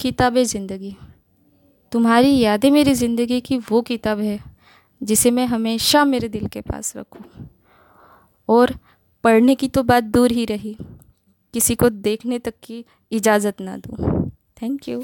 किताब ज़िंदगी। तुम्हारी यादें मेरी ज़िंदगी की वो किताब है, जिसे मैं हमेशा मेरे दिल के पास रखूँ। और पढ़ने की तो बात दूर ही रही, किसी को देखने तक की इजाज़त ना दूँ। Thank you